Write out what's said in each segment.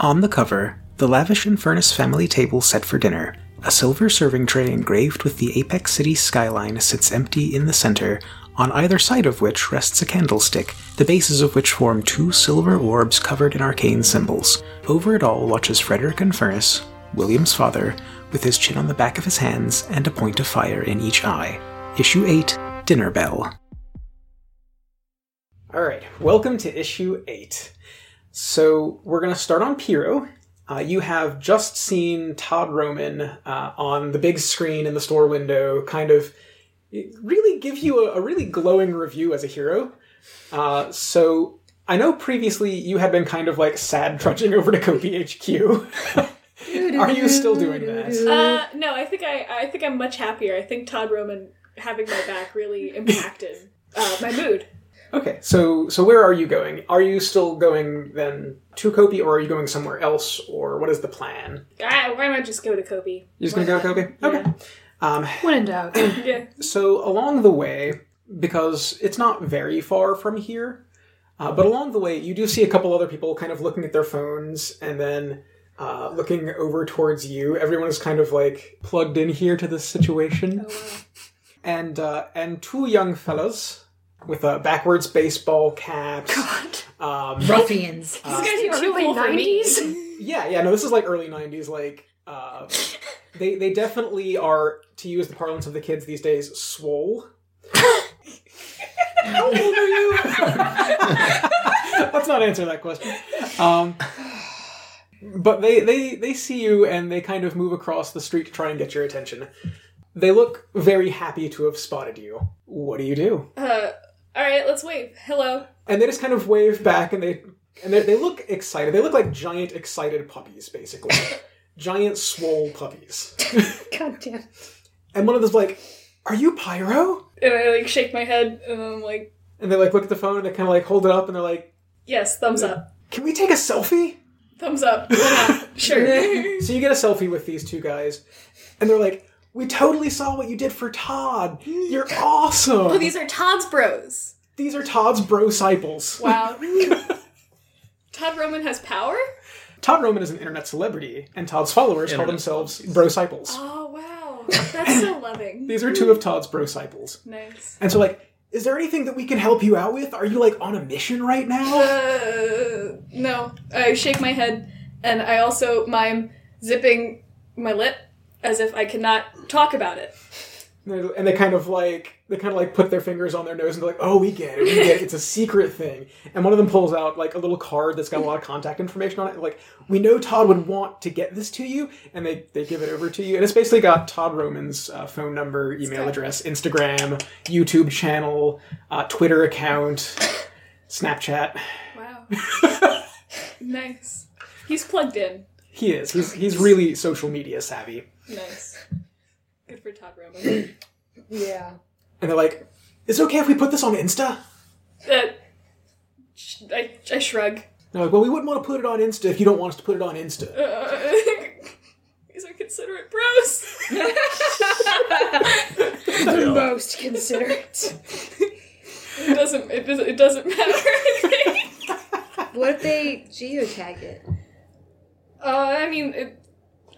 On the cover, the lavish Infernus family table set for dinner. A silver serving tray engraved with the Apex City skyline sits empty in the center, on either side of which rests a candlestick, the bases of which form two silver orbs covered in arcane symbols. Over it all watches Frederick Infernus, William's father, with his chin on the back of his hands and a point of fire in each eye. Issue 8 Dinner Bell. Alright, welcome to issue 8. So, we're going to start on Piro. Uh, you have just seen Todd Roman uh, on the big screen in the store window, kind of really give you a, a really glowing review as a hero. Uh, so, I know previously you had been kind of like sad trudging over to Kopi HQ. Are you still doing that? Uh, no, I think I, I think I'm much happier. I think Todd Roman having my back really impacted uh, my mood. Okay, so so where are you going? Are you still going then to Kopi, or are you going somewhere else, or what is the plan? Ah, why not just go to Kobe? You're just gonna go to Kopi? Okay. Um, When in doubt. Yeah. so along the way, because it's not very far from here, uh, but along the way, you do see a couple other people kind of looking at their phones and then uh, looking over towards you. Everyone is kind of like plugged in here to this situation, Oh, wow. and uh, and two young fellas with uh, backwards baseball caps. Um, Ruffians. These guys are too cool for me. Yeah, yeah, no, this is like early '90s. Like, uh, they they definitely are, to use the parlance of the kids these days, swole. How old are you? Let's not answer that question. Um, but they they they see you and they kind of move across the street to try and get your attention. They look very happy to have spotted you. What do you do? Uh, all right, let's wave. Hello. and they just kind of wave back and they and they, they look excited they look like giant excited puppies basically giant swole puppies God damn. and one of them's like are you pyro And I like shake my head, and I'm like, and they like look at the phone and they kind of like hold it up and they're like yes, thumbs up, can we take a selfie thumbs up. Why not? Sure. so you get a selfie with these two guys and they're like we totally saw what you did for todd you're awesome oh, these are Todd's bros. these are todd's bro disciples Wow. Todd Roman has power. todd roman is an internet celebrity and todd's followers call themselves bro disciples Oh wow, that's so loving. these are two of todd's bro disciples Nice. And so, like, is there anything that we can help you out with? Are you like on a mission right now? Uh, no. I shake my head, and I also mime zipping my lip as if I cannot talk about it. And they kind of like they kind of like put their fingers on their nose and they're like, "Oh, we get it. We get it. It's a secret thing." And one of them pulls out like a little card that's got a lot of contact information on it. Like, we know Todd would want to get this to you, and they they give it over to you. And it's basically got Todd Roman's uh, phone number, email address, Instagram, YouTube channel, uh, Twitter account, Snapchat. Wow. nice. He's plugged in. He is. He's he's really social media savvy. Nice. Good for Todd Roman. Yeah. And they're like, "Is it okay if we put this on Insta?" Uh, sh- I, I shrug. They're like, well, we wouldn't want to put it on Insta if you don't want us to put it on Insta. Uh, these are considerate bros. The most considerate. it doesn't. It doesn't. It doesn't matter. What if they geotag it? Uh, I mean, it,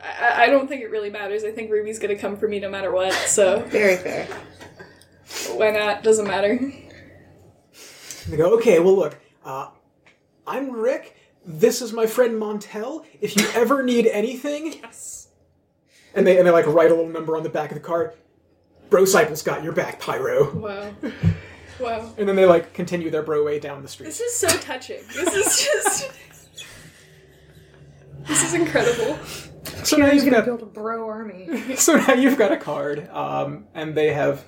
I, I don't think it really matters. I think Ruby's gonna come for me no matter what. So Very fair. why not? Doesn't matter. They go, okay, well, look, uh, I'm Rick. This is my friend Montel. If you ever need anything, Yes. and they and they like write a little number on the back of the card. Bro Cycle's got your back, Pyro. Wow. Wow. And then they like continue their bro way down the street. This is so touching. This is just. This is incredible. So now you've gonna got build a bro army. so now you've got a card, um, and they have,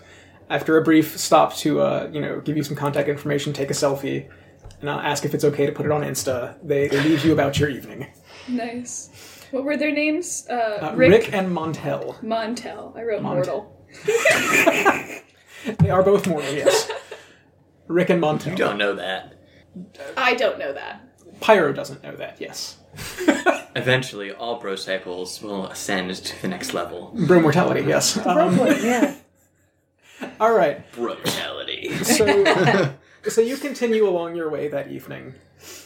after a brief stop to uh, you know give you some contact information, take a selfie, and uh, ask if it's okay to put it on Insta. They, they leave you about your evening. Nice. What were their names? Uh, Uh, Rick, Rick, and Montel. Montel. I wrote Mont- Mortal. They are both mortal, yes. Rick and Montel. You don't know that. I don't know that. Pyro doesn't know that, yes. Eventually, all bro disciples will ascend to the next level. Bro mortality, yes. Um, yeah. all right. Brutality. So, so you continue along your way that evening.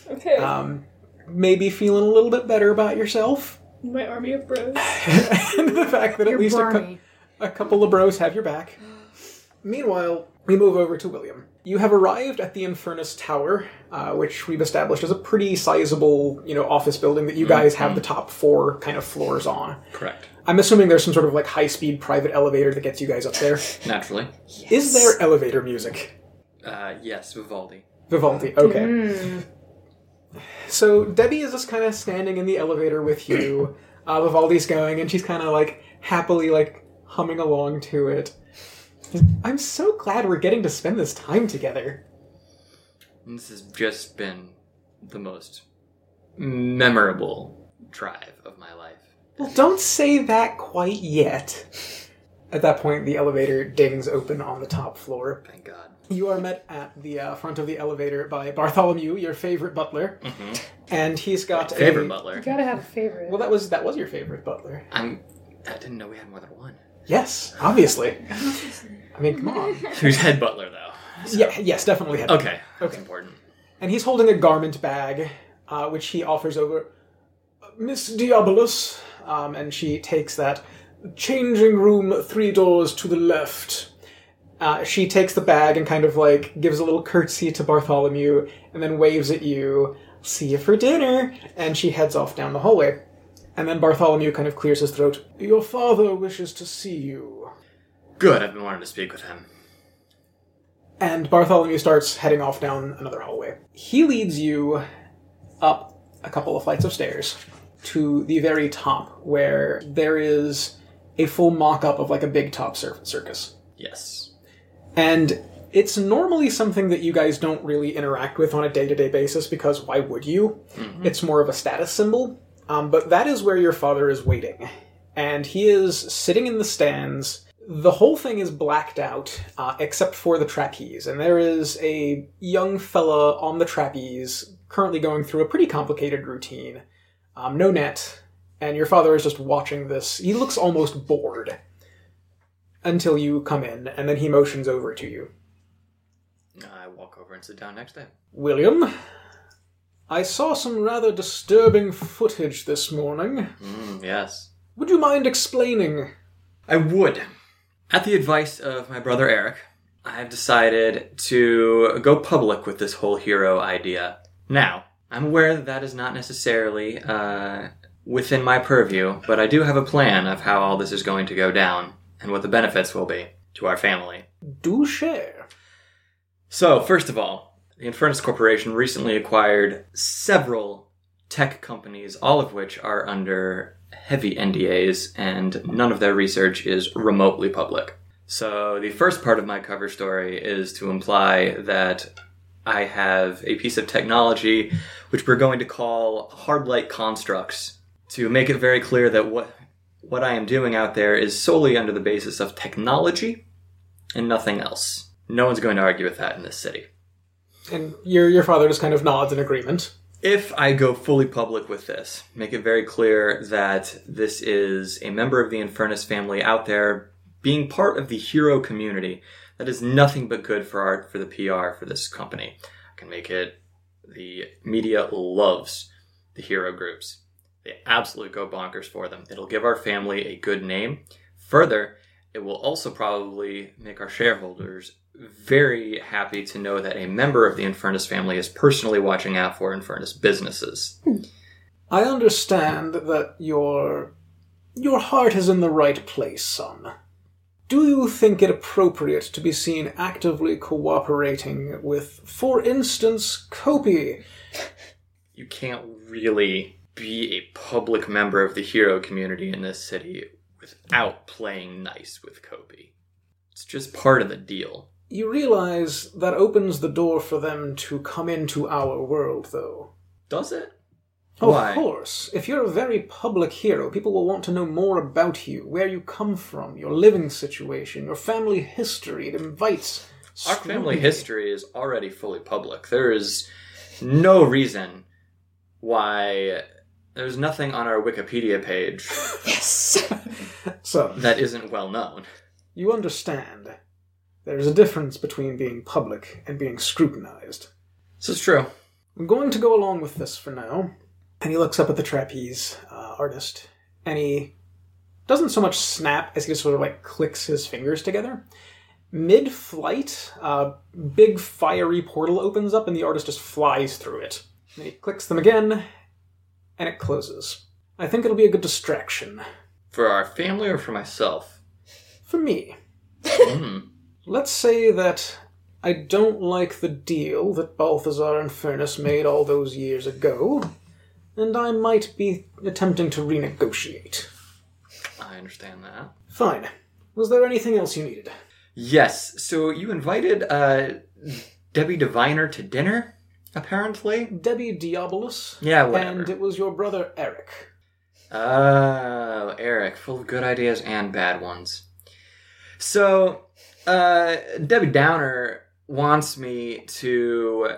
Okay. Um, maybe feeling a little bit better about yourself. My army of bros. and the fact that at You're least a, cou- a couple of bros have your back. Meanwhile, we move over to William. You have arrived at the Infernus Tower, uh, which we've established as a pretty sizable, you know, office building that you guys have the top four kind of floors on. Correct. I'm assuming there's some sort of like high-speed private elevator that gets you guys up there. Naturally. Is there elevator music? Uh, yes, Vivaldi. Vivaldi. Okay. So Debbie is just kind of standing in the elevator with you. Uh, Vivaldi's going, and she's kind of like happily like humming along to it. I'm so glad we're getting to spend this time together. This has just been the most memorable drive of my life. Well, don't say that quite yet. At that point, the elevator dings open on the top floor. Thank God. You are met at the uh, front of the elevator by Bartholomew, your favorite butler, and he's got a Favorite a butler. You gotta have a favorite. Well, that was that was your favorite butler. I'm. I didn't know we had more than one. Yes, obviously. I mean, come on. Who's head butler though? Yeah, yes, definitely. Had Okay, that's Okay. important. And he's holding a garment bag, uh, which he offers over. Miss Diabolus, um, and she takes that. Changing room, three doors to the left. Uh, she takes the bag and kind of like gives a little curtsy to Bartholomew, and then waves at you. See you for dinner, and she heads off down the hallway. And then Bartholomew kind of clears his throat. Your father wishes to see you. Good. I've been wanting to speak with him. And Bartholomew starts heading off down another hallway. He leads you up a couple of flights of stairs to the very top, where there is a full mock up of like a big top cir- circus. Yes. And it's normally something that you guys don't really interact with on a day to day basis because why would you? Mm-hmm. It's more of a status symbol. Um, but that is where your father is waiting. And he is sitting in the stands. The whole thing is blacked out, uh, except for the trapeze. And there is a young fella on the trapeze currently going through a pretty complicated routine. Um, no net. And your father is just watching this. He looks almost bored until you come in, and then he motions over to you. I walk over and sit down next to him. William, I saw some rather disturbing footage this morning. Mm, yes. Would you mind explaining? I would. At the advice of my brother Eric, I have decided to go public with this whole hero idea. Now, I'm aware that that is not necessarily uh, within my purview, but I do have a plan of how all this is going to go down and what the benefits will be to our family. Do share. So, first of all, the Infernus Corporation recently acquired several tech companies, all of which are under heavy NDAs, and none of their research is remotely public. So, the first part of my cover story is to imply that I have a piece of technology which we're going to call hard light constructs to make it very clear that what what I am doing out there is solely under the basis of technology and nothing else. No one's going to argue with that in this city. And your your father just kind of nods in agreement. If I go fully public with this, make it very clear that this is a member of the Infernus family out there being part of the hero community, that is nothing but good for our for the PR for this company. I can make it the media loves the hero groups. They absolutely go bonkers for them. It'll give our family a good name. Further, it will also probably make our shareholders very happy to know that a member of the Infernus family is personally watching out for Infernus businesses. Hmm. I understand that your your heart is in the right place, son. Do you think it appropriate to be seen actively cooperating with, for instance, Kopi? You can't really be a public member of the hero community in this city without playing nice with Kobe. It's just part of the deal. You realize that opens the door for them to come into our world, though. Does it? Of Why? course. If you're a very public hero, people will want to know more about you, where you come from, your living situation, your family history. It invites. Our family history is already fully public. There is no reason why there's nothing on our Wikipedia page yes. So, that isn't well known. you understand. There's a difference between being public and being scrutinized. This is true. I'm going to go along with this for now. And he looks up at the trapeze uh, artist, and he doesn't so much snap as he just sort of like clicks his fingers together. Mid flight, a big fiery portal opens up, and the artist just flies through it. And he clicks them again, and it closes. I think it'll be a good distraction. For our family or for myself? For me. Hmm. Let's say that I don't like the deal that Balthazar Infernus made all those years ago, and I might be attempting to renegotiate. I understand that. Fine. Was there anything else you needed? Yes. So you invited uh, Debbie Diviner to dinner, apparently. Debbie Diabolus. Yeah, whatever. And it was your brother Eric. Oh, Eric, full of good ideas and bad ones. So, uh, Debbie Downer wants me to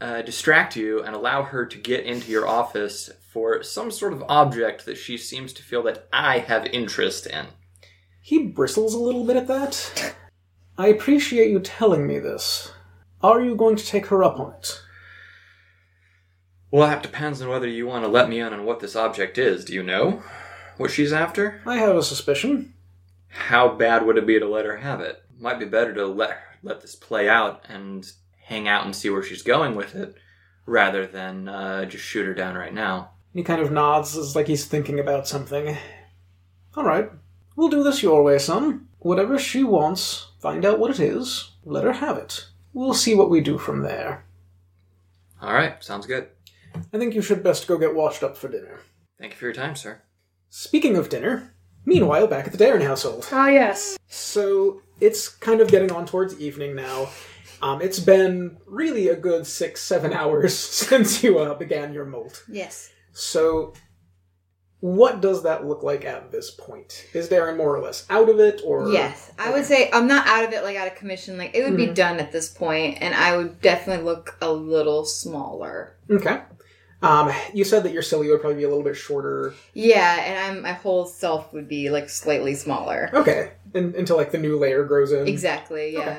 uh, distract you and allow her to get into your office for some sort of object that she seems to feel that I have interest in. He bristles a little bit at that. I appreciate you telling me this. Are you going to take her up on it? Well, that depends on whether you want to let me in on what this object is. Do you know what she's after? I have a suspicion. How bad would it be to let her have it? Might be better to let let this play out and hang out and see where she's going with it, rather than uh, just shoot her down right now. He kind of nods as like he's thinking about something. All right, we'll do this your way, son. Whatever she wants, find out what it is, let her have it. We'll see what we do from there. All right, sounds good. I think you should best go get washed up for dinner. Thank you for your time, sir. Speaking of dinner, meanwhile, back at the Darren household. Ah, yes. So it's kind of getting on towards evening now. Um, it's been really a good six, seven hours since you uh, began your molt. Yes. So, what does that look like at this point? Is Darren more or less out of it, or Yes, I would say I'm not out of it, like out of commission. Like it would be done at this point, and I would definitely look a little smaller. Okay. Um, you said that your cilia would probably be a little bit shorter. Yeah, and I'm my whole self would be like slightly smaller. Okay, in, until like the new layer grows in. Exactly. Yeah. Okay.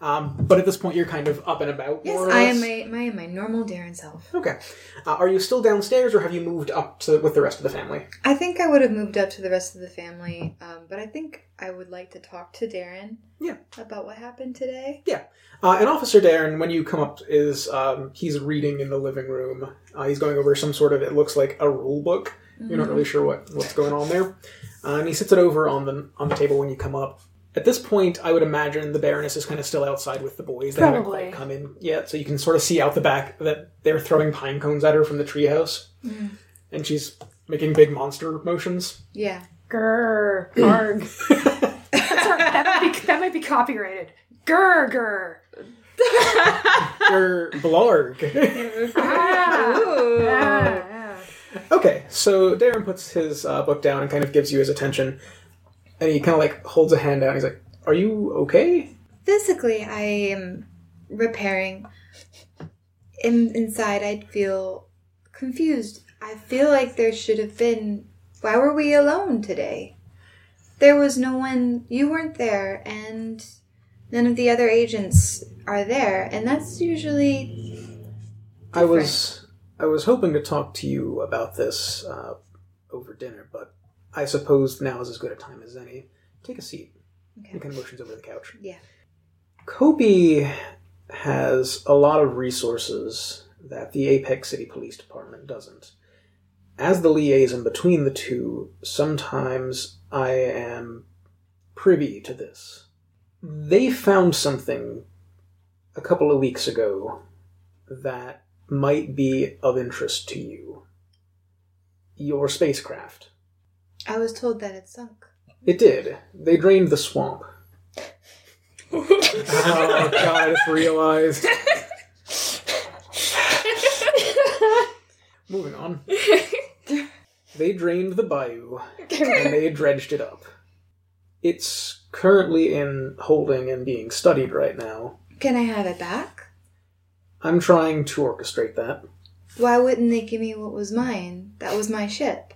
Um, but at this point, you're kind of up and about. Yes, more or I am my, my my normal Darren self. Okay. Uh, are you still downstairs, or have you moved up to with the rest of the family? I think I would have moved up to the rest of the family, um, but I think I would like to talk to Darren. Yeah. About what happened today. Yeah. Uh, and Officer Darren, when you come up, is um, he's reading in the living room. Uh, he's going over some sort of it looks like a rule book. You're not really sure what, what's going on there. Uh, and he sits it over on the on the table when you come up. At this point, I would imagine the Baroness is kind of still outside with the boys. They haven't Probably. quite come in yet, so you can sort of see out the back that they're throwing pine cones at her from the treehouse, and she's making big monster motions. Yeah. Grr. Arg. That, might be, that might be copyrighted. Grr, grr. Or blarg. Ah. Ah, ah. Okay, so Darren puts his uh, book down and kind of gives you his attention, and he kind of like holds a hand out. And he's like, "Are you okay?" Physically, I am repairing. In, inside, I'd feel confused. I feel like there should have been. Why were we alone today? There was no one. You weren't there, and none of the other agents are there, and that's usually. I was I was hoping to talk to you about this uh, over dinner, but I suppose now is as good a time as any. Take a seat. Okay. He kind of motions over the couch. Yeah. Kobe has a lot of resources that the Apex City Police Department doesn't. As the liaison between the two, sometimes I am privy to this. They found something a couple of weeks ago that might be of interest to you. Your spacecraft. I was told that it sunk. It did. They drained the swamp. oh god, I just realized. Moving on. They drained the bayou and they dredged it up. It's currently in holding and being studied right now. Can I have it back? I'm trying to orchestrate that. Why wouldn't they give me what was mine? That was my ship.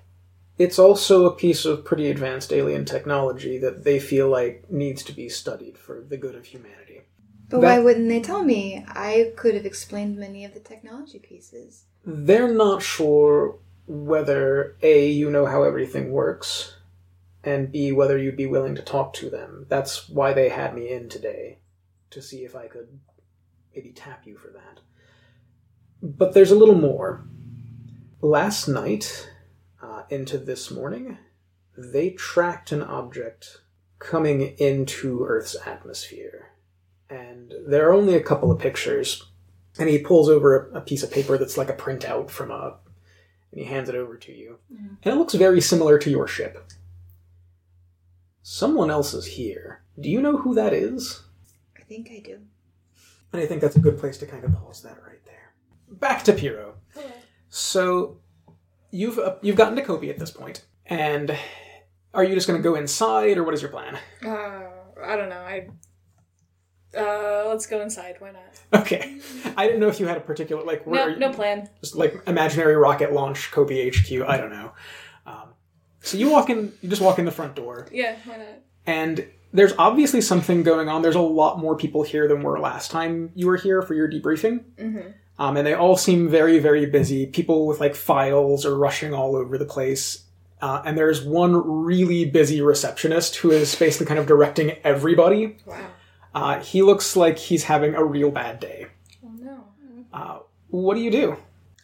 It's also a piece of pretty advanced alien technology that they feel like needs to be studied for the good of humanity. But That- why wouldn't they tell me? I could have explained many of the technology pieces. They're not sure whether A, you know how everything works, and B, whether you'd be willing to talk to them. That's why they had me in today, to see if I could maybe tap you for that. But there's a little more. Last night, uh, into this morning, they tracked an object coming into Earth's atmosphere. And there are only a couple of pictures. And he pulls over a, a piece of paper that's like a printout from a. And he hands it over to you. And it looks very similar to your ship. Someone else is here. Do you know who that is? I think I do. And I think that's a good place to kind of pause that right there. Back to Piro. Okay. So you've uh, you've gotten to Kobe at this point, and are you just going to go inside, or what is your plan? Uh, I don't know. I. Uh, let's go inside. Why not? Okay, I didn't know if you had a particular like where No, you- no plan. just like imaginary rocket launch Kobe HQ. I don't know. Um, so you walk in, you just walk in the front door, Yeah, why not? and there's obviously something going on. There's a lot more people here than were last time you were here for your debriefing. Mm-hmm. Um, and they all seem very, very busy. People with like files are rushing all over the place. Uh, and there's one really busy receptionist who is basically kind of directing everybody. Wow. Uh, he looks like he's having a real bad day. Oh no. Uh, what do you do?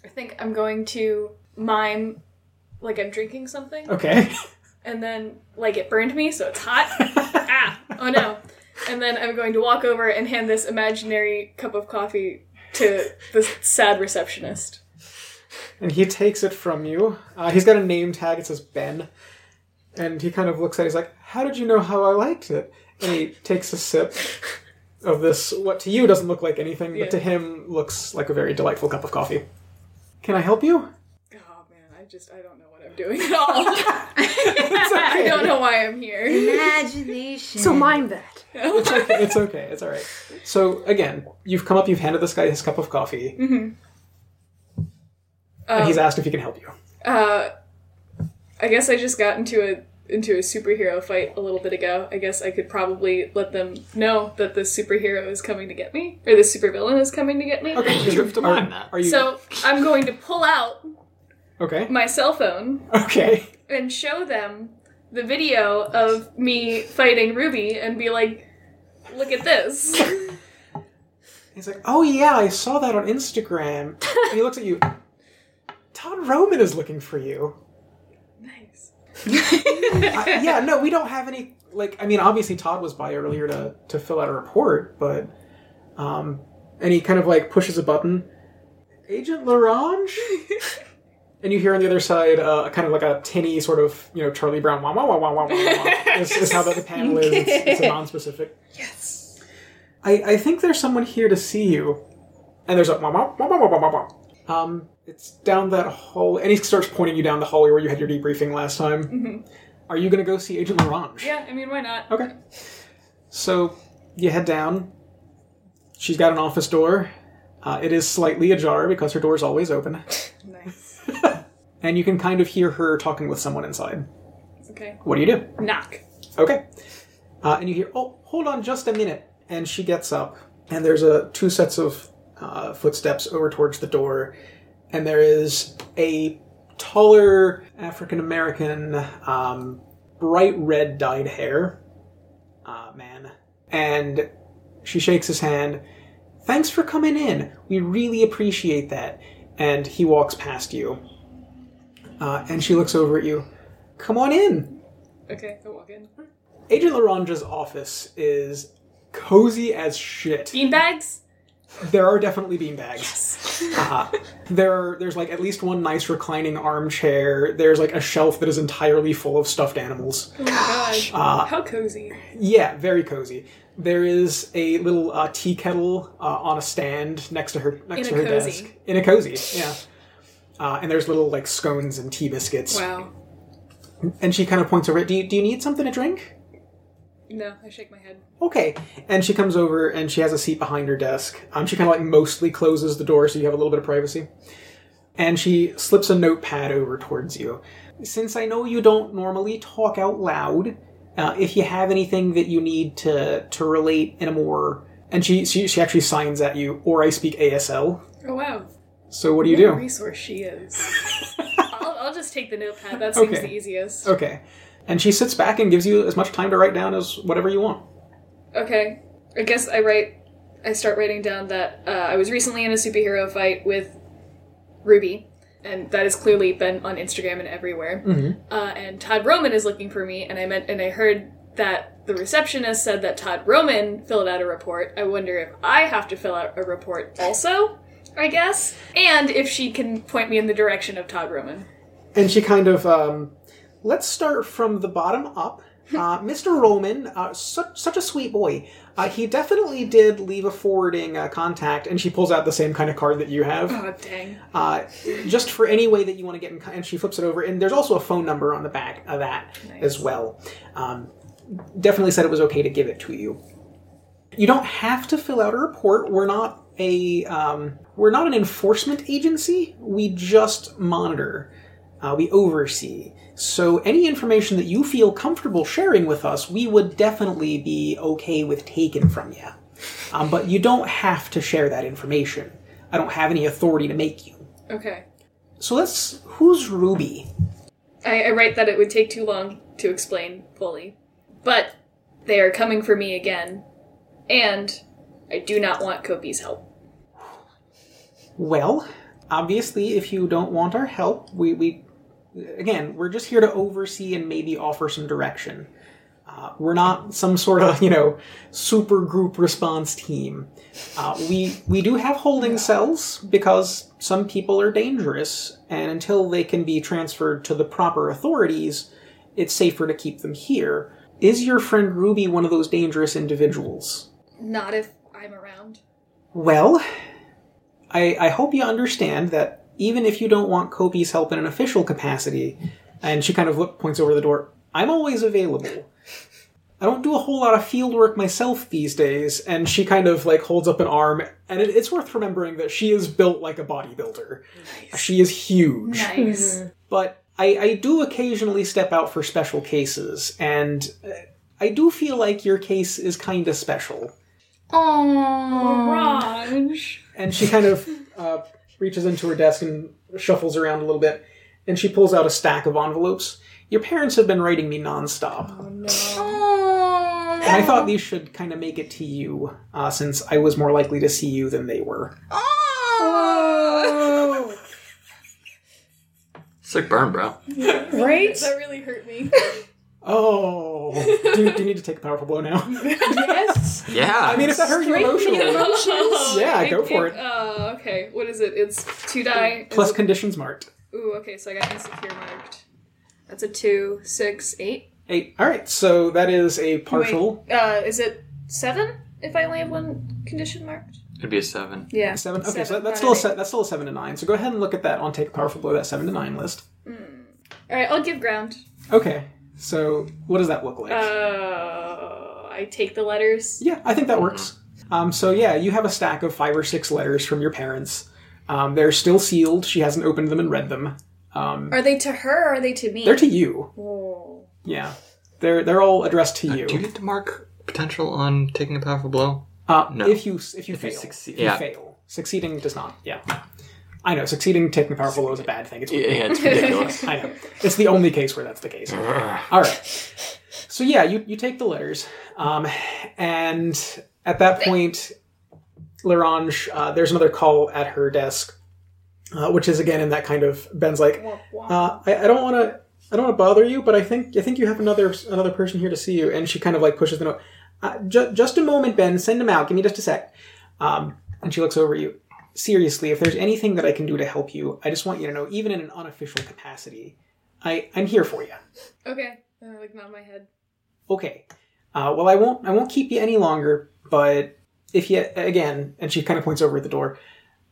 I think I'm going to mime like I'm drinking something, Okay. and then like it burned me, so it's hot. ah! Oh no. And then I'm going to walk over and hand this imaginary cup of coffee to the sad receptionist. and he takes it from you. Uh, he's got a name tag. It says Ben. And he kind of looks at it. He's like, How did you know how I liked it? And he takes a sip of this, what to you doesn't look like anything, Yeah. but to him looks like a very delightful cup of coffee. Can I help you? Oh man, I just I don't know what I'm doing at all. I okay. don't know why I'm here. Imagination. So mind that. It's okay. It's okay. It's all right. So again, you've come up. You've handed this guy his cup of coffee, and he's asked if he can help you. Uh, I guess I just got into a into a superhero fight a little bit ago. I guess I could probably let them know that the superhero is coming to get me, or the supervillain is coming to get me. Okay. You have to are, that. Are you So I'm going to pull out okay? my cell phone Okay. and show them the video of me fighting Ruby and be like, "Look at this." He's like, "Oh yeah, I saw that on Instagram." and he looks at you. Todd Roman is looking for you. nice. I- yeah, no, we don't have any. Like, I mean, obviously Todd was by earlier to to fill out a report, but um, and he kind of like pushes a button. Agent Larange. And you hear on the other side, uh, kind of like a tinny sort of, you know, Charlie Brown, wah, wah, wah, wah, wah. Is, is how the, the panel is. It's, it's a non-specific. Yes. I, I think there's someone here to see you. And there's a wah, wah, wah, wah, wah, wah, wah. Um, it's down that hall, and he starts pointing you down the hallway where you had your debriefing last time. Are you going to go see Agent Larange? Yeah, I mean, why not? Okay. So you head down. She's got an office door. Uh, it is slightly ajar because her door is always open. Nice. And you can kind of hear her talking with someone inside. Okay. What do you do? Knock. Okay. Uh, and you hear, oh, hold on just a minute. And she gets up, and there's a two sets of uh, footsteps over towards the door, and there is a taller African American, um, bright red dyed hair uh, man, and she shakes his hand. Thanks for coming in. We really appreciate that. And he walks past you, uh, and she looks over at you. Come on in. Okay, I walk in. Agent Laranja's office is cozy as shit. Beanbags? There are definitely beanbags. Uh, there, are, there's like at least one nice reclining armchair. There's like a shelf that is entirely full of stuffed animals. Oh my gosh. Uh, How cozy. Yeah, very cozy. There is a little uh, tea kettle uh, on a stand next to her next In to a her cozy. desk. In a cozy, yeah. Uh, and there's little like scones and tea biscuits. Wow. And she kind of points over. Do you, do you need something to drink? No, I shake my head. Okay. And she comes over and she has a seat behind her desk. Um, she kind of like mostly closes the door so you have a little bit of privacy. And she slips a notepad over towards you. Since I know you don't normally talk out loud, uh, if you have anything that you need to to relate in a more and she, she she actually signs at you, or I speak ASL. Oh wow. So what do you What a do? resource she is. I'll, I'll just take the notepad. That seems Okay. the easiest. Okay. And she sits back and gives you as much time to write down as whatever you want. Okay. I guess I write. I start writing down that uh, I was recently in a superhero fight with Ruby, and that has clearly been on Instagram and everywhere. Uh, and Todd Roman is looking for me, and I meant, and I heard that the receptionist said that Todd Roman filled out a report. I wonder if I have to fill out a report also. I guess, and if she can point me in the direction of Todd Roman. And she kind of, um, let's start from the bottom up. Uh, Mr. Roman, uh, such, such a sweet boy. Uh, he definitely did leave a forwarding uh, contact, and she pulls out the same kind of card that you have. Oh dang! uh, just for any way that you want to get in. And she flips it over, and there's also a phone number on the back of that as well. Um, definitely said it was okay to give it to you. You don't have to fill out a report. We're not a um, we're not an enforcement agency. We just monitor. Uh, we oversee. So any information that you feel comfortable sharing with us, we would definitely be okay with taking from you. Um, but you don't have to share that information. I don't have any authority to make you. Okay. So let's. Who's Ruby? I, I write that it would take too long to explain fully. But they are coming for me again. And I do not want Kopi's help. Well, obviously, if you don't want our help, we, we again, we're just here to oversee and maybe offer some direction. Uh, we're not some sort of, you know, super group response team. Uh, we we do have holding cells because some people are dangerous, and until they can be transferred to the proper authorities, it's safer to keep them here. Is your friend Ruby one of those dangerous individuals? Not if I'm around. Well, I, I hope you understand that even if you don't want Kopi's help in an official capacity, and she kind of look, points over the door, I'm always available. I don't do a whole lot of field work myself these days, and she kind of like holds up an arm, and it, it's worth remembering that she is built like a bodybuilder. She is huge. Nice. But I, I do occasionally step out for special cases, and uh, I do feel like your case is kind of special. Orange. And she kind of uh, reaches into her desk and shuffles around a little bit, and she pulls out a stack of envelopes. Your parents have been writing me nonstop, and I thought these should kind of make it to you, uh, since I was more likely to see you than they were. Sick burn, bro. Right? That really hurt me. Oh, do, you- do you need to take a powerful blow now? yes. Yeah. I mean, if that hurt your Strengthening emotions. Yeah, go for it. Uh, okay, what is it? It's two die. plus Is conditions marked. Ooh, okay, so I got insecure marked. That's a two, six, eight. Eight. All right, so that is a partial Wait, uh, is it seven if I only have one condition marked? It'd be a seven. Yeah. seven. Okay, so that's still a se- that's still a seven to nine. So go ahead and look at that on take a powerful blow that seven to nine list. Alright, I'll give ground. Okay, so what does that look like? Uh, I take the letters. Yeah, I think that works. Um, so yeah, you have a stack of five or six letters from your parents. Um, they're still sealed. She hasn't opened them and read them. Um, Are they to her or are they to me? they're to you. Oh. Yeah, they're they're all addressed to you. Do you get to mark potential on taking a powerful blow? Uh, No. If you if you If you fail, succeed- if you yeah. fail, succeeding does not. Yeah, I know. Succeeding taking a powerful blow is a bad thing. It's Yeah, yeah it's ridiculous. I know. It's the only case where that's the case. All right. So yeah, you, you take the letters, um, and at that point, Larange, uh, there's another call at her desk, uh, which is again in that kind of Ben's like, uh, I, I don't want to. I don't want to bother you, but I think I think you have another another person here to see you. And she kind of like pushes the note. Uh, ju- just a moment, Ben. Send him out. Give me just a sec. Um, and she looks over at you. Seriously, if there's anything that I can do to help you, I just want you to know, even in an unofficial capacity, I I'm here for you. Okay. Uh, like nod my head. Okay. Uh, well, I won't. I won't keep you any longer. But if you again, and she kind of points over at the door,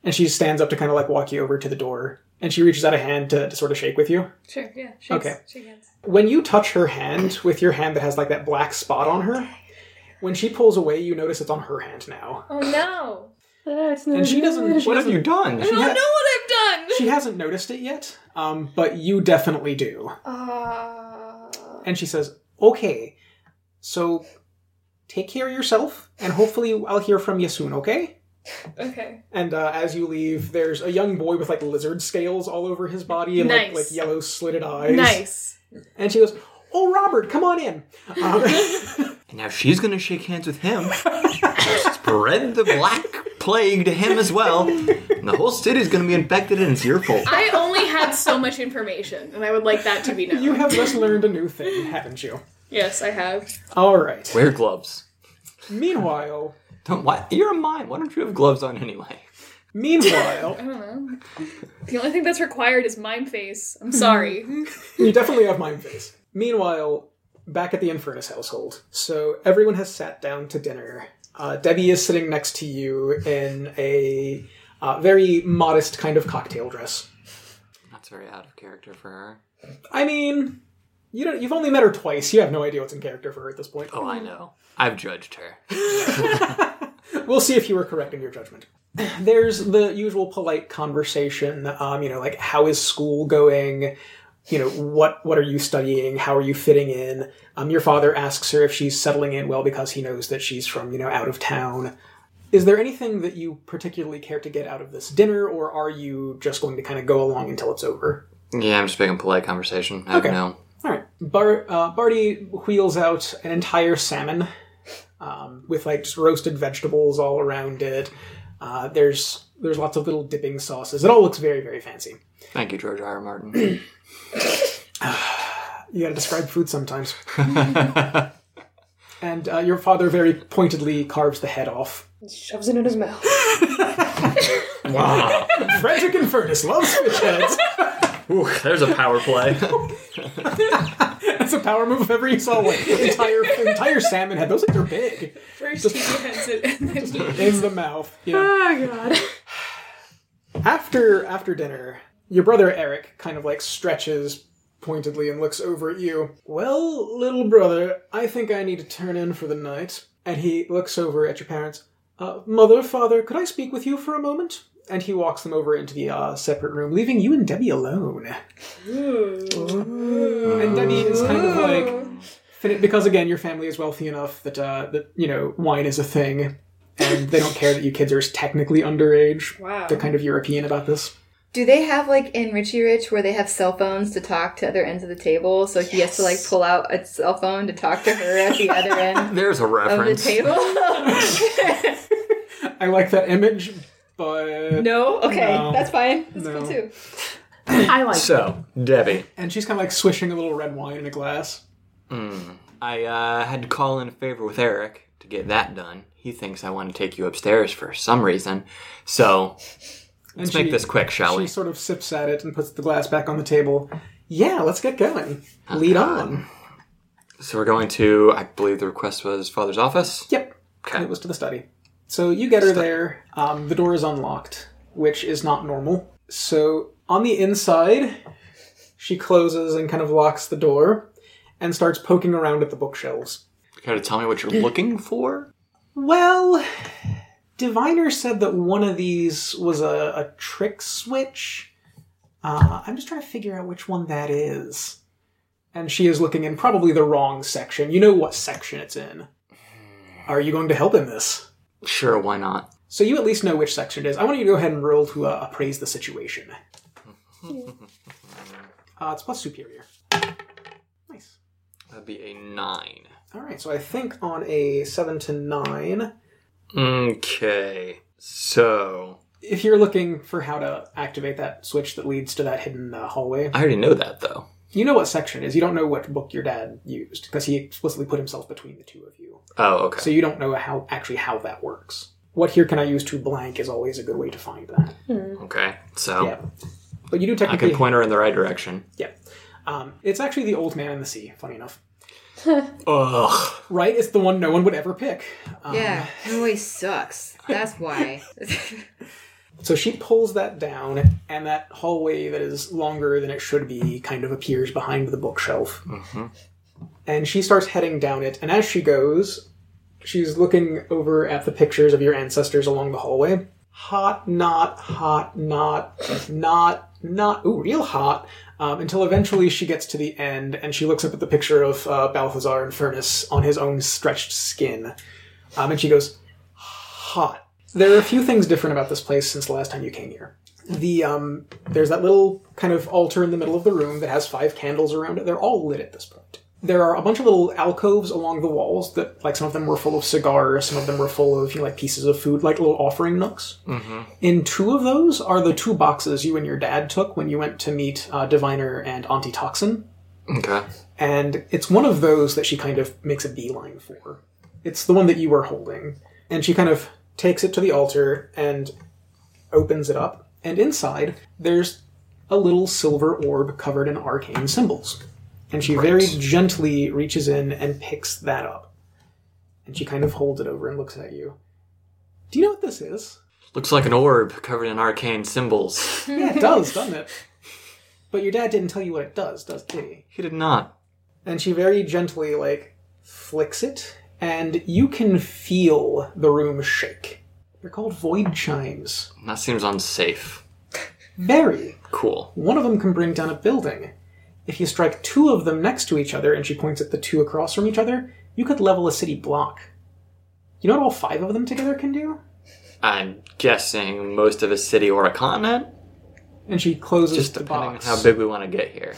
and she stands up to kind of like walk you over to the door, and she reaches out a hand to, to sort of shake with you. Sure, yeah. Shakes, Okay. Shake hands. When you touch her hand with your hand that has like that black spot on her, when she pulls away, you notice it's on her hand now, Oh no. That's not and she doesn't. She What have doesn't. you done? I don't ha- know what I've done! She hasn't noticed it yet, um, but you definitely do. Uh, And she says, "Okay, so take care of yourself, and hopefully I'll hear from you soon. Okay." Okay. And uh, as you leave, there's a young boy with like lizard scales all over his body and like, like yellow slitted eyes. Nice. And she goes, "Oh, Robert, come on in." Um, And now she's gonna shake hands with him. Spread the black plague to him as well. And the whole city's gonna be infected and it's your fault. I only had so much information, and I would like that to be known. you have just learned a new thing, haven't you? yes, I have. All right. Wear gloves. Meanwhile, Don't why you're a mime. Why don't you have gloves on anyway? meanwhile, I don't know. The only thing that's required is mime face. I'm sorry. you definitely have mime face. Meanwhile, back at the Infernus household, so everyone has sat down to dinner. Uh, Debbie is sitting next to you in a uh, very modest kind of cocktail dress. That's very out of character for her. I mean, you don't. You've only met her twice. You have no idea what's in character for her at this point. Oh, I know. I've judged her. We'll see if you were correct in your judgment. There's the usual polite conversation. Um, you know, like how is school going? You know, what what are you studying? How are you fitting in? Um, your father asks her if she's settling in well because he knows that she's from you know out of town. Is there anything that you particularly care to get out of this dinner, or are you just going to kind of go along until it's over? Yeah, I'm just making polite conversation. I Okay. don't know. All right. Bar- uh, Barty wheels out an entire salmon um, with like just roasted vegetables all around it. Uh, there's there's lots of little dipping sauces. It all looks very very fancy. Thank you, George R. R. Martin. You got to describe food sometimes. And uh, your father very pointedly carves the head off. Shoves it in his mouth. wow. Frederick Infernus loves fish heads. Ooh, there's a power play. That's a power move if ever you saw one. Entire entire salmon head. Those things are big First he heads it, and then he... in the mouth. Yeah. Oh god. after after dinner, your brother Eric kind of like stretches pointedly and looks over at you. Well, little brother, I think I need to turn in for the night. And he looks over at your parents. Uh, mother, father, could I speak with you for a moment? And he walks them over into the uh, separate room, leaving you and Debbie alone. And Debbie is kind of like because again, your family is wealthy enough that uh, that you know wine is a thing, and they don't care that you kids are technically underage. Wow. They're kind of European about this. Do they have like in Richie Rich where they have cell phones to talk to other ends of the table? So he has to like pull out a cell phone to talk to her at the other end There's a of the reference. table? I like that image, but no? Okay, No. that's fine. That's No. cool too. I like So, Debbie, and she's kind of like swishing a little red wine in a glass. I uh, had to call in a favor with Eric to get that done. He thinks I want to take you upstairs for some reason. So, let's make this quick, shall She we? She sort of sips at it and puts the glass back on the table. Yeah, let's get going. Lead on. So, we're going to, I believe the request was father's office? Yep, Okay. it was to the study. So you get her there. Um, the door is unlocked, which is not normal. So on the inside, she closes and kind of locks the door and starts poking around at the bookshelves. You gotta tell me what you're looking for? Well, Diviner said that one of these was a, a trick switch. Uh, I'm just trying to figure out which one that is. And she is looking in probably the wrong section. You know what section it's in. Are you going to help in this? Sure, why not? So you at least know which section it is. I want you to go ahead and roll to uh, appraise the situation. Uh, it's plus superior. Nice. That'd be a nine. All right, so I think on a seven to nine, Okay. So, if you're looking for how to activate that switch that leads to that hidden uh, hallway, I already know that though. You know what section it is. You don't know what book your dad used because he explicitly put himself between the two of you. Oh, okay. So you don't know how actually how that works. What here can I use to blank is always a good way to find that. okay. So, Yeah, but you do technically. I technically can point her in the right direction. Yeah. Um, it's actually the old man in the sea, funny enough. Ugh. Right? It's the one no one would ever pick. Um, Yeah, it always sucks. That's why. So she pulls that down, and that hallway that is longer than it should be kind of appears behind the bookshelf. And she starts heading down it, and as she goes, she's looking over at the pictures of your ancestors along the hallway. Hot, not hot, not, not, not, ooh, real hot. Um, until eventually she gets to the end and she looks up at the picture of uh, Balthazar Infernus on his own stretched skin. Um, and she goes, hot. There are a few things different about this place since the last time you came here. The um, there's that little kind of altar in the middle of the room that has five candles around it. They're all lit at this point. There are a bunch of little alcoves along the walls that, like, some of them were full of cigars, some of them were full of, you know, like pieces of food, like little offering nooks. In two of those are the two boxes you and your dad took when you went to meet uh, Diviner and Auntie Toxin. Okay. And it's one of those that she kind of makes a beeline for. It's the one that you were holding. And she kind of takes it to the altar and opens it up. And inside, there's a little silver orb covered in arcane symbols. And she very gently reaches in and picks that up. And she kind of holds it over and looks at you. Do you know what this is? Looks like an orb covered in arcane symbols. Yeah, it does, doesn't it? But your dad didn't tell you what it does, does did he? He did not. and she very gently like flicks it and you can feel the room shake. They're called void chimes. That seems unsafe. very. Cool. one of them can bring down a building. If you strike two of them next to each other and she points at the two across from each other you could level a city block. You know what all five of them together can do? I'm guessing most of a city or a continent, and she closes just the depending box. on how big we want to get here.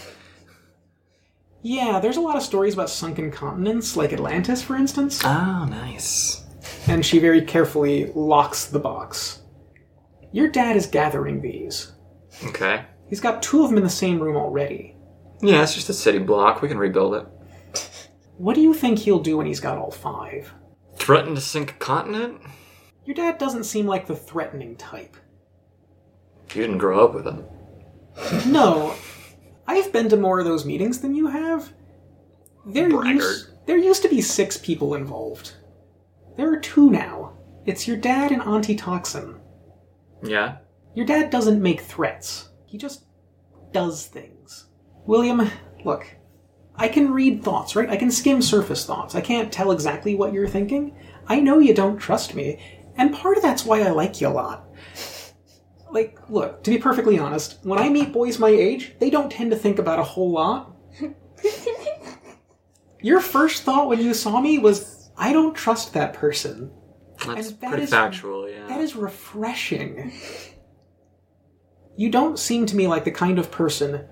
Yeah there's a lot of stories about sunken continents like atlantis for instance Oh, nice. and she very carefully locks the box. Your dad is gathering these. Okay. He's got two of them in the same room already. Yeah, it's just a city block. We can rebuild it. What do you think he'll do when he's got all five? Threaten to sink a continent? Your dad doesn't seem like the threatening type. You didn't grow up with him. No, I've been to more of those meetings than you have. There Braggart. used, there used to be six people involved. There are two now. It's your dad and Auntie Toxin. Yeah? Your dad doesn't make threats. He just does things. William, look, I can read thoughts, right? I can skim surface thoughts. I can't tell exactly what you're thinking. I know you don't trust me, and part of that's why I like you a lot. Like, look, to be perfectly honest, when I meet boys my age, they don't tend to think about a whole lot. Your first thought when you saw me was, I don't trust that person. That's And that pretty is- factual, yeah. That is refreshing. You don't seem to me like the kind of person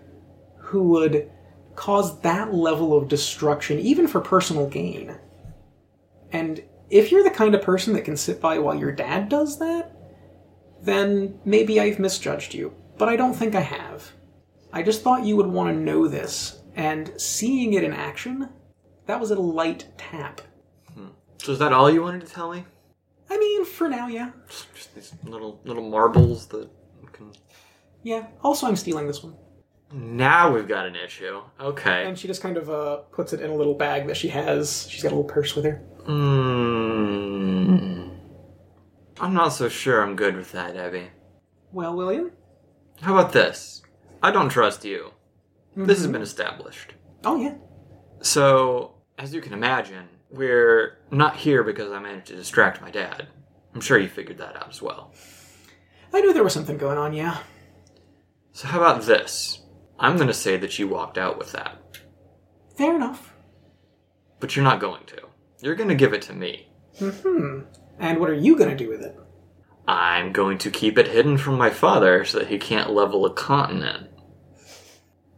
who would cause that level of destruction, even for personal gain. And if you're the kind of person that can sit by while your dad does that, then maybe I've misjudged you. But I don't think I have. I just thought you would want to know this, and seeing it in action, that was a light tap. So is that all you wanted to tell me? I mean, for now, yeah. Just these little little marbles that can... Yeah. Also, I'm stealing this one. Now we've got an issue. Okay. And she just kind of uh, puts it in a little bag that she has. She's got a little purse with her. Hmm. I'm not so sure I'm good with that, Abby. Well, William? How about this? I don't trust you. This has been established. Oh, yeah. So, as you can imagine, we're not here because I managed to distract my dad. I'm sure you figured that out as well. I knew there was something going on, yeah. So, how about this? I'm going to say that you walked out with that, Fair enough. but you're not going to. You're going to give it to me. Hmm. And what are you going to do with it? I'm going to keep it hidden from my father so that he can't level a continent.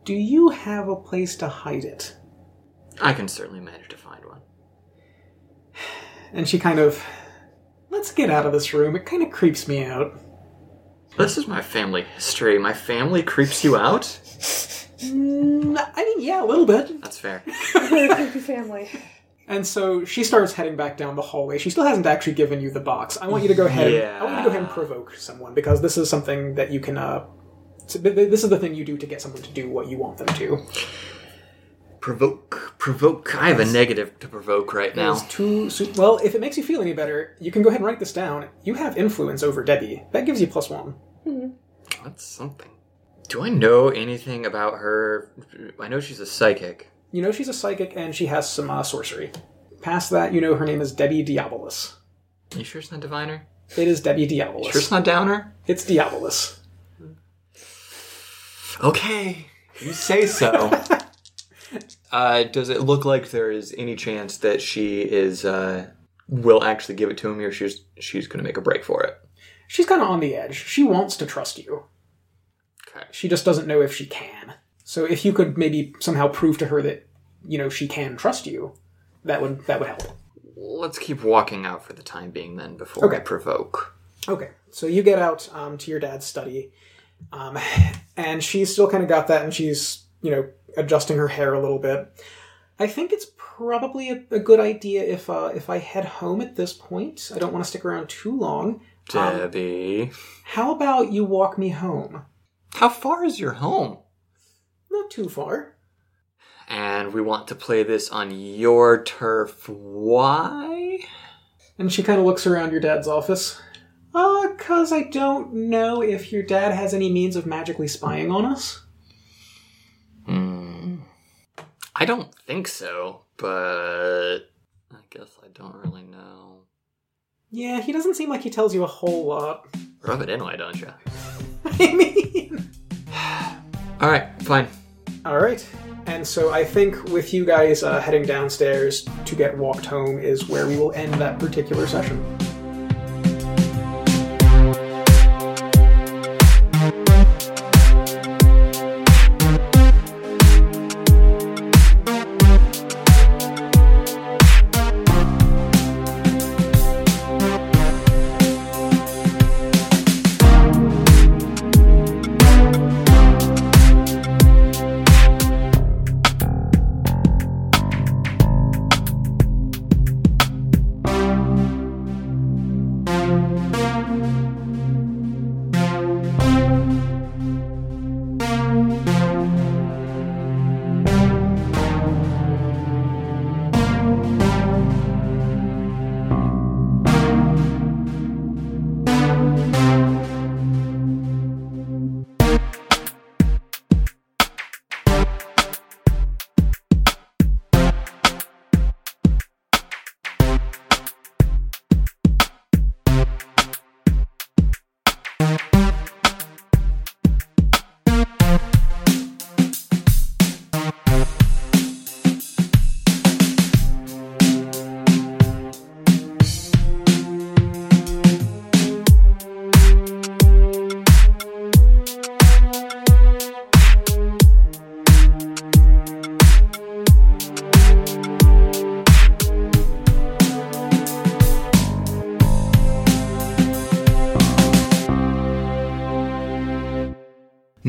Do you have a place to hide it? I can certainly manage to find one. And she kind of. Let's get out of this room. It kind of creeps me out. This is my family history. My family creeps you out? Mm, I mean, yeah, a little bit. That's fair. Very creepy family. And so she starts heading back down the hallway. She still hasn't actually given you the box. I want you to go ahead. Yeah. I want you to go ahead and provoke someone because this is something that you can. Uh, so th- th- this is the thing you do to get someone to do what you want them to. Provoke. Provoke. I have a negative to provoke right now. There's two. So, well, if it makes you feel any better, you can go ahead and write this down. You have influence over Debbie. That gives you plus one. That's something. Do I know anything about her? I know she's a psychic. You know she's a psychic and she has some uh, sorcery. Past that, you know her name is Debbie Diabolus. You sure it's not diviner? It is Debbie Diabolus. Sure it's not downer? It's Diabolus. Okay, you say so. uh, does it look like there is any chance that she is uh, will actually give it to him, or she's she's going to make a break for it. She's kind of on the edge. She wants to trust you. Okay. She just doesn't know if she can. So if you could maybe somehow prove to her that you know she can trust you, that would that would help. Let's keep walking out for the time being, then, before I Okay. provoke. Okay, so you get out um, to your dad's study, um, and she's still kind of got that, and she's you know adjusting her hair a little bit. I think it's probably a, a good idea if uh, if I head home at this point. I don't want to stick around too long. Um, Debbie, how about you walk me home? how far is your home? Not too far. And we want to play this on your turf. Why? And she kind of looks around your dad's office. Uh, cause I don't know if your dad has any means of magically spying on us. Hmm. I don't think so, but I guess I don't really know. Yeah, he doesn't seem like he tells you a whole lot. Rub it in, why don't you? I mean. All right, fine. All right. And so I think with you guys uh, heading downstairs to get walked home is where we will end that particular session.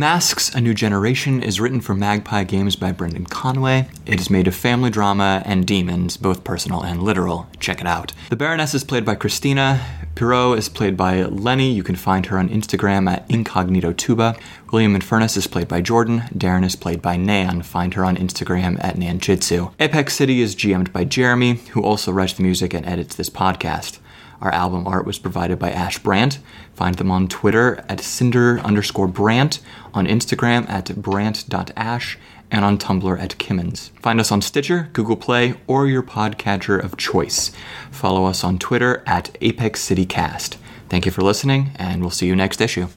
Masks A New Generation is written for Magpie Games by Brendan Conway. It is made of family drama and demons, both personal and literal. Check it out. The Baroness is played by Christina. Pirot is played by Lenny. You can find her on Instagram at Incognito Tuba. William Infernus is played by Jordan. Darren is played by Nan. Find her on Instagram at Nanjitsu. Apex City is GM'd by Jeremy, who also writes the music and edits this podcast. Our album art was provided by Ash Brandt. Find them on Twitter at cinder underscore Brandt, on Instagram at brandt.ash, and on Tumblr at Kimmins. Find us on Stitcher, Google Play, or your podcatcher of choice. Follow us on Twitter at Apex City Cast. Thank you for listening, and we'll see you next issue.